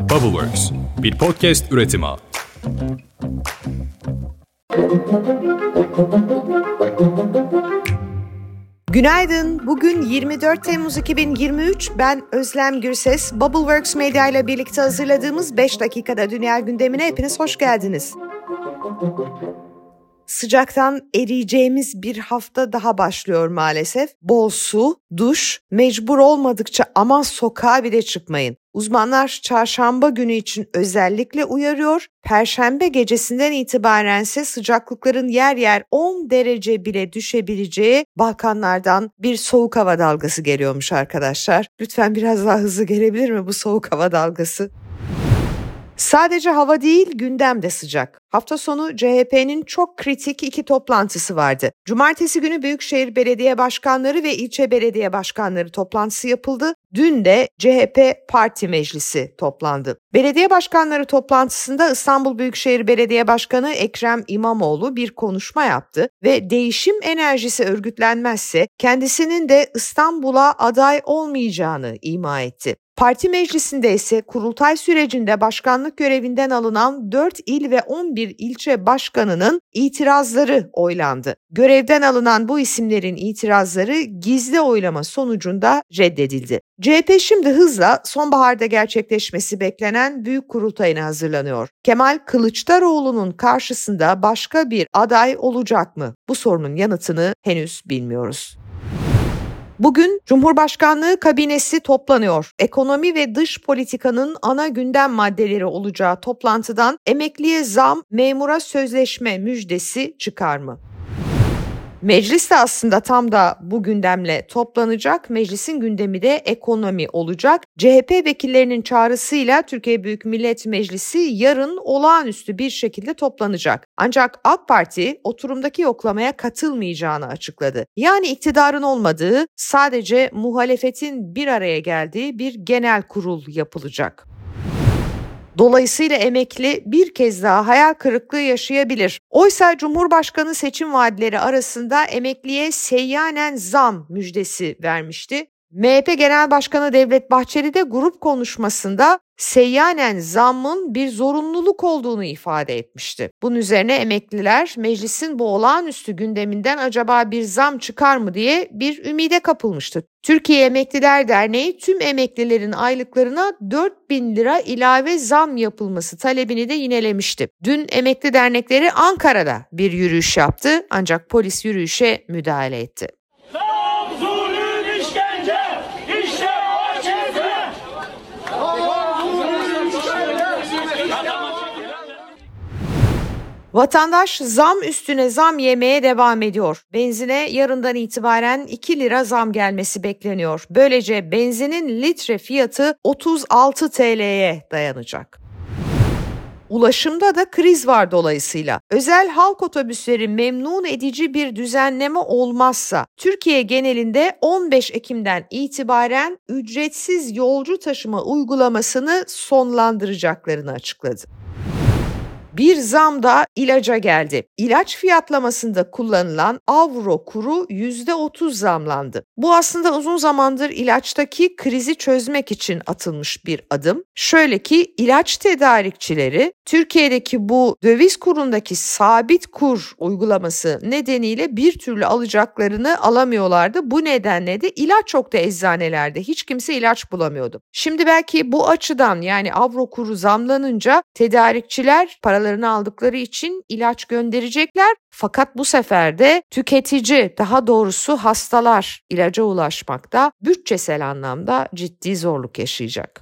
Bubbleworks, bir podcast üretimi. Günaydın. Bugün 24 Temmuz 2023. Ben Özlem Gürses. Bubbleworks Media ile birlikte hazırladığımız 5 dakikada dünya gündemine hepiniz hoş geldiniz. Sıcaktan eriyeceğimiz bir hafta daha başlıyor maalesef. Bol su, duş, mecbur olmadıkça aman sokağa bile çıkmayın. Uzmanlar çarşamba günü için özellikle uyarıyor. Perşembe gecesinden itibaren ise sıcaklıkların yer yer 10 derece bile düşebileceği Balkanlardan bir soğuk hava dalgası geliyormuş arkadaşlar. Lütfen biraz daha hızlı gelebilir mi bu soğuk hava dalgası? Sadece hava değil gündem de sıcak. Hafta sonu CHP'nin çok kritik iki toplantısı vardı. Cumartesi günü Büyükşehir Belediye Başkanları ve ilçe belediye başkanları toplantısı yapıldı. Dün de CHP Parti Meclisi toplandı. Belediye başkanları toplantısında İstanbul Büyükşehir Belediye Başkanı Ekrem İmamoğlu bir konuşma yaptı ve değişim enerjisi örgütlenmezse kendisinin de İstanbul'a aday olmayacağını ima etti. Parti meclisinde ise kurultay sürecinde başkanlık görevinden alınan 4 il ve 11 ilçe başkanının itirazları oylandı. Görevden alınan bu isimlerin itirazları gizli oylama sonucunda reddedildi. CHP şimdi hızla sonbaharda gerçekleşmesi beklenen büyük kurultayına hazırlanıyor. Kemal Kılıçdaroğlu'nun karşısında başka bir aday olacak mı? Bu sorunun yanıtını henüz bilmiyoruz. Bugün Cumhurbaşkanlığı kabinesi toplanıyor. Ekonomi ve dış politikanın ana gündem maddeleri olacağı toplantıdan emekliye zam, memura sözleşme müjdesi çıkar mı? Meclis de aslında tam da bu gündemle toplanacak. Meclisin gündemi de ekonomi olacak. CHP vekillerinin çağrısıyla Türkiye Büyük Millet Meclisi yarın olağanüstü bir şekilde toplanacak. Ancak AK Parti oturumdaki yoklamaya katılmayacağını açıkladı. Yani iktidarın olmadığı, sadece muhalefetin bir araya geldiği bir genel kurul yapılacak. Dolayısıyla emekli bir kez daha hayal kırıklığı yaşayabilir. Oysa Cumhurbaşkanı seçim vaatleri arasında emekliye seyyanen zam müjdesi vermişti. MHP Genel Başkanı Devlet Bahçeli de grup konuşmasında seyyanen zammın bir zorunluluk olduğunu ifade etmişti. Bunun üzerine emekliler meclisin bu olağanüstü gündeminden acaba bir zam çıkar mı diye bir ümide kapılmıştı. Türkiye Emekliler Derneği tüm emeklilerin aylıklarına 4 bin lira ilave zam yapılması talebini de yinelemişti. Dün emekli dernekleri Ankara'da bir yürüyüş yaptı ancak polis yürüyüşe müdahale etti. Vatandaş zam üstüne zam yemeye devam ediyor. Benzine yarından itibaren 2 lira zam gelmesi bekleniyor. Böylece benzinin litre fiyatı 36 TL'ye dayanacak. Ulaşımda da kriz var dolayısıyla. Özel halk otobüsleri memnun edici bir düzenleme olmazsa Türkiye genelinde 15 Ekim'den itibaren ücretsiz yolcu taşıma uygulamasını sonlandıracaklarını açıkladı. Bir zam da ilaca geldi. İlaç fiyatlamasında kullanılan avro kuru %30 zamlandı. Bu aslında uzun zamandır ilaçtaki krizi çözmek için atılmış bir adım. Şöyle ki ilaç tedarikçileri Türkiye'deki bu döviz kurundaki sabit kur uygulaması nedeniyle bir türlü alacaklarını alamıyorlardı. Bu nedenle de ilaç da eczanelerde hiç kimse ilaç bulamıyordu. Şimdi belki bu açıdan yani avro kuru zamlanınca tedarikçiler paraları paralarını aldıkları için ilaç gönderecekler. Fakat bu sefer de tüketici daha doğrusu hastalar ilaca ulaşmakta bütçesel anlamda ciddi zorluk yaşayacak.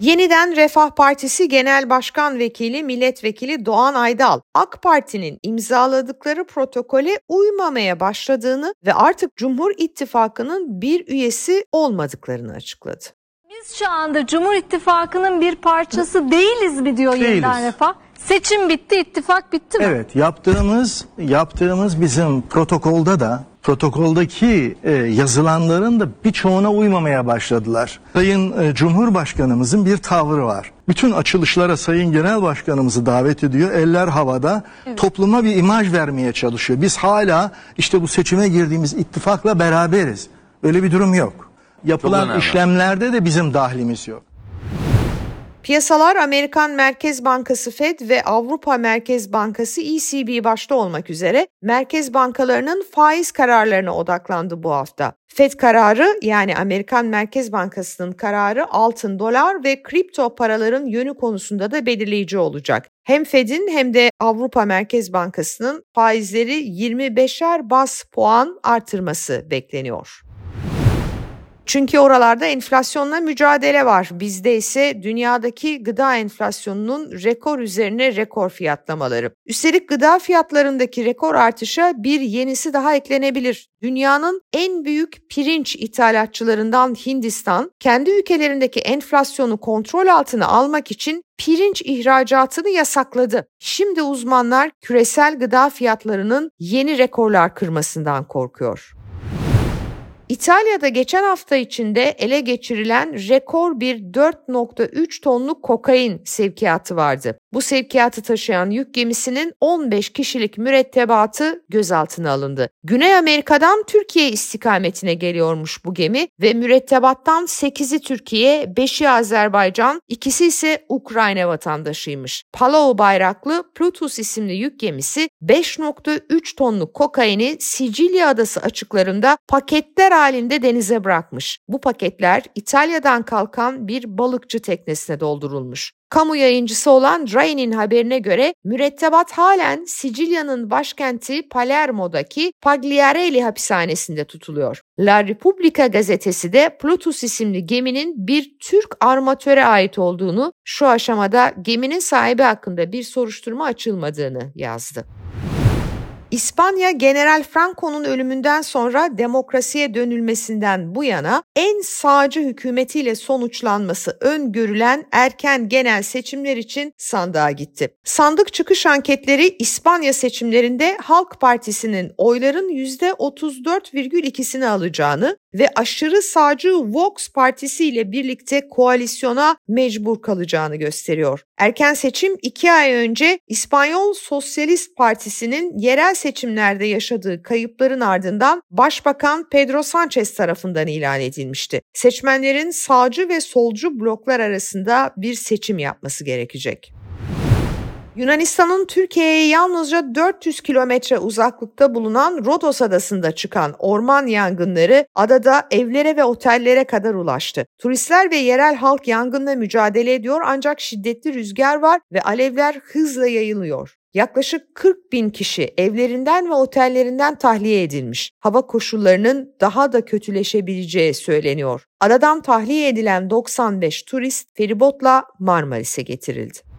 Yeniden Refah Partisi Genel Başkan Vekili Milletvekili Doğan Aydal, AK Parti'nin imzaladıkları protokole uymamaya başladığını ve artık Cumhur İttifakı'nın bir üyesi olmadıklarını açıkladı. Biz şu anda Cumhur İttifakı'nın bir parçası değiliz mi diyor değiliz. Yeniden Refah. Seçim bitti, ittifak bitti mi? Evet, yaptığımız yaptığımız bizim protokolda da protokoldaki e, yazılanların da birçoğuna uymamaya başladılar. Sayın e, Cumhurbaşkanımızın bir tavrı var. Bütün açılışlara Sayın Genel Başkanımızı davet ediyor. Eller havada. Evet. Topluma bir imaj vermeye çalışıyor. Biz hala işte bu seçime girdiğimiz ittifakla beraberiz. Öyle bir durum yok. Yapılan işlemlerde de bizim dahlimiz yok. Piyasalar Amerikan Merkez Bankası Fed ve Avrupa Merkez Bankası ECB başta olmak üzere merkez bankalarının faiz kararlarına odaklandı bu hafta. Fed kararı yani Amerikan Merkez Bankası'nın kararı altın, dolar ve kripto paraların yönü konusunda da belirleyici olacak. Hem Fed'in hem de Avrupa Merkez Bankası'nın faizleri 25'er bas puan artırması bekleniyor. Çünkü oralarda enflasyonla mücadele var. Bizde ise dünyadaki gıda enflasyonunun rekor üzerine rekor fiyatlamaları. Üstelik gıda fiyatlarındaki rekor artışa bir yenisi daha eklenebilir. Dünyanın en büyük pirinç ithalatçılarından Hindistan, kendi ülkelerindeki enflasyonu kontrol altına almak için pirinç ihracatını yasakladı. Şimdi uzmanlar küresel gıda fiyatlarının yeni rekorlar kırmasından korkuyor. İtalya'da geçen hafta içinde ele geçirilen rekor bir 4.3 tonluk kokain sevkiyatı vardı. Bu sevkiyatı taşıyan yük gemisinin 15 kişilik mürettebatı gözaltına alındı. Güney Amerika'dan Türkiye istikametine geliyormuş bu gemi ve mürettebattan 8'i Türkiye, 5'i Azerbaycan, ikisi ise Ukrayna vatandaşıymış. Palau bayraklı Plutus isimli yük gemisi 5.3 tonluk kokaini Sicilya adası açıklarında paketler halinde denize bırakmış. Bu paketler İtalya'dan kalkan bir balıkçı teknesine doldurulmuş. Kamu yayıncısı olan Rai'nin haberine göre mürettebat halen Sicilya'nın başkenti Palermo'daki Pagliarelli hapishanesinde tutuluyor. La Repubblica gazetesi de Plutus isimli geminin bir Türk armatöre ait olduğunu, şu aşamada geminin sahibi hakkında bir soruşturma açılmadığını yazdı. İspanya General Franco'nun ölümünden sonra demokrasiye dönülmesinden bu yana en sağcı hükümetiyle sonuçlanması öngörülen erken genel seçimler için sandığa gitti. Sandık çıkış anketleri İspanya seçimlerinde Halk Partisi'nin oyların %34,2'sini alacağını ve aşırı sağcı Vox Partisi ile birlikte koalisyona mecbur kalacağını gösteriyor. Erken seçim iki ay önce İspanyol Sosyalist Partisi'nin yerel seçimlerde yaşadığı kayıpların ardından Başbakan Pedro Sanchez tarafından ilan edilmişti. Seçmenlerin sağcı ve solcu bloklar arasında bir seçim yapması gerekecek. Yunanistan'ın Türkiye'ye yalnızca 400 kilometre uzaklıkta bulunan Rodos adasında çıkan orman yangınları adada evlere ve otellere kadar ulaştı. Turistler ve yerel halk yangınla mücadele ediyor ancak şiddetli rüzgar var ve alevler hızla yayılıyor. Yaklaşık 40 bin kişi evlerinden ve otellerinden tahliye edilmiş. Hava koşullarının daha da kötüleşebileceği söyleniyor. Adadan tahliye edilen 95 turist feribotla Marmaris'e getirildi.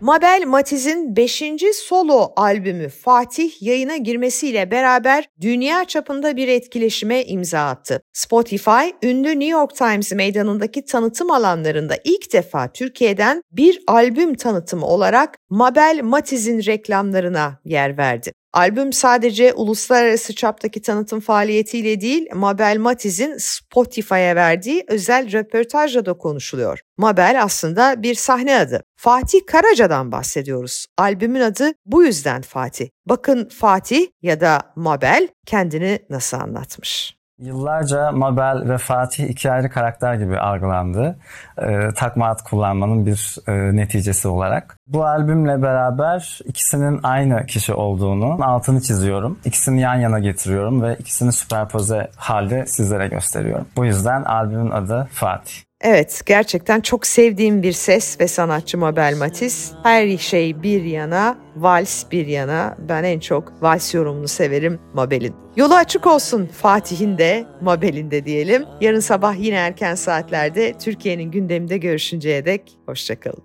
Mabel Matiz'in 5. solo albümü Fatih yayına girmesiyle beraber dünya çapında bir etkileşime imza attı. Spotify, ünlü New York Times meydanındaki tanıtım alanlarında ilk defa Türkiye'den bir albüm tanıtımı olarak Mabel Matiz'in reklamlarına yer verdi. Albüm sadece uluslararası çaptaki tanıtım faaliyetiyle değil, Mabel Matiz'in Spotify'a verdiği özel röportajla da konuşuluyor. Mabel aslında bir sahne adı. Fatih Karaca'dan bahsediyoruz. Albümün adı bu yüzden Fatih. Bakın Fatih ya da Mabel kendini nasıl anlatmış. Yıllarca Mabel ve Fatih iki ayrı karakter gibi algılandı. E, takma ad kullanmanın bir e, neticesi olarak. Bu albümle beraber ikisinin aynı kişi olduğunu altını çiziyorum. İkisini yan yana getiriyorum ve ikisini süperpoze halde sizlere gösteriyorum. Bu yüzden albümün adı Fatih. Evet, gerçekten çok sevdiğim bir ses ve sanatçı Mabel Matiz. Her şey bir yana, vals bir yana. Ben en çok vals yorumunu severim Mabel'in. Yolu açık olsun Fatih'in de, Mabel'in de diyelim. Yarın sabah yine erken saatlerde Türkiye'nin gündeminde görüşünceye dek hoşçakalın.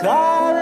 Kaldı